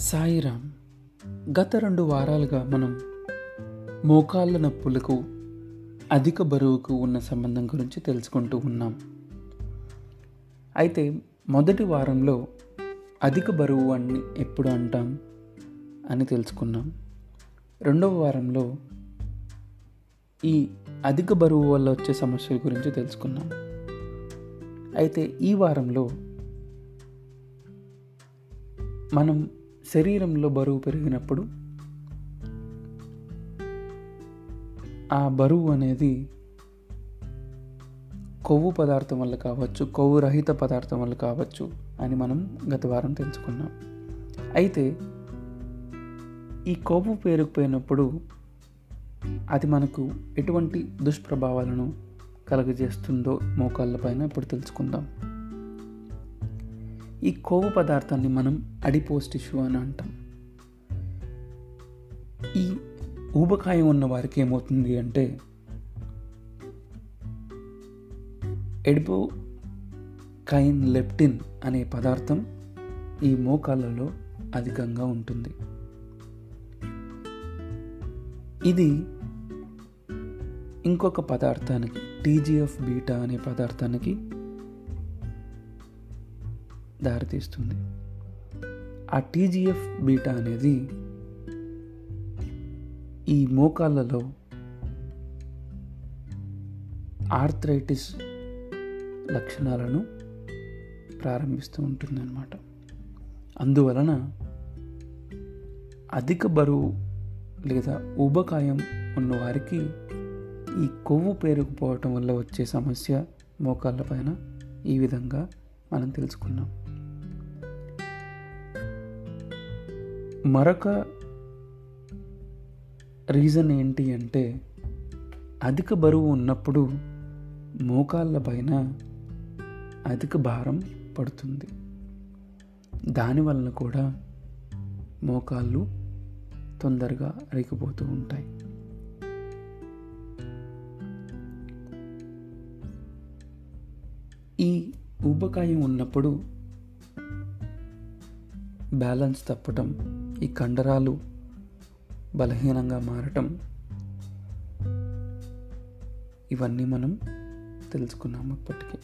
సాయిరామ్ గత రెండు వారాలుగా మనం మోకాళ్ళ నొప్పులకు అధిక బరువుకు ఉన్న సంబంధం గురించి తెలుసుకుంటూ ఉన్నాం. అయితే మొదటి వారంలో అధిక బరువు అని ఎప్పుడు అంటాం అని తెలుసుకున్నాం. రెండవ వారంలో ఈ అధిక బరువు వల్ల వచ్చే సమస్యల గురించి తెలుసుకున్నాం. అయితే ఈ వారంలో మనం శరీరంలో బరువు పెరిగినప్పుడు ఆ బరువు అనేది కొవ్వు పదార్థం వల్ల కావచ్చు కొవ్వు రహిత పదార్థం వల్ల కావచ్చు అని మనం గత వారం తెలుసుకున్నాం. అయితే ఈ కొవ్వు పేరుకుపోయినప్పుడు అది మనకు ఎటువంటి దుష్ప్రభావాలను కలుగజేస్తుందో మోకాళ్ళ పైన ఇప్పుడు తెలుసుకుందాం. ఈ కొవ్వు పదార్థాన్ని మనం అడిపోస్ టిష్యూ అని అంటాం. ఈ ఊబకాయం ఉన్న వారికి ఏమవుతుంది అంటే ఎడిపో కైన్ లెప్టిన్ అనే పదార్థం ఈ మోకాళ్ళలో అధికంగా ఉంటుంది. ఇది ఇంకొక పదార్థానికి టీజీఎఫ్ బీటా అనే పదార్థానికి దారితీస్తుంది. ఆ టీజీఎఫ్ బీటా అనేది ఈ మోకాళ్ళలో ఆర్థరైటిస్ లక్షణాలను ప్రారంభిస్తూ ఉంటుందన్నమాట. అందువలన అధిక బరువు లేదా ఊబకాయం ఉన్నవారికి ఈ కొవ్వు పేరుకుపోవటం వల్ల వచ్చే సమస్య మోకాళ్ళ పైన ఈ విధంగా మనం తెలుసుకున్నాం. మరొక రీజన్ ఏంటి అంటే అధిక బరువు ఉన్నప్పుడు మోకాళ్ళ పైన అధిక భారం పడుతుంది. దానివలన కూడా మోకాళ్ళు తొందరగా అరిగిపోతూ ఉంటాయి. ఈ ఊబకాయం ఉన్నప్పుడు బ్యాలెన్స్ తప్పటం ఈ కండరాలు బలహీనంగా మారటం ఇవన్నీ మనం తెలుసుకున్నాము ఇప్పటికీ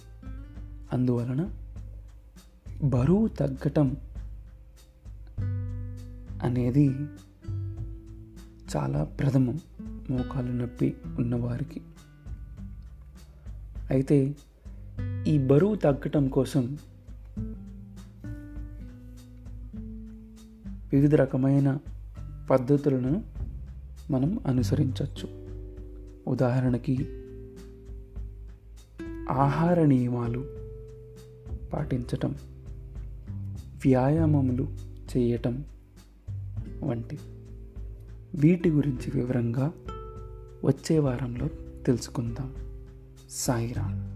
అందువలన బరువు తగ్గటం అనేది చాలా ప్రథమం. మోకాలు నొప్పి ఉన్నవారికి. అయితే ఈ బరువు తగ్గటం కోసం వివిధ రకమైన పద్ధతులను మనం అనుసరించవచ్చు ఉదాహరణకి ఆహార నియమాలు పాటించటం వ్యాయామములు చేయటం వంటి వీటి గురించి వివరంగా వచ్చే వారంలో తెలుసుకుందాం. సాయిరామ్.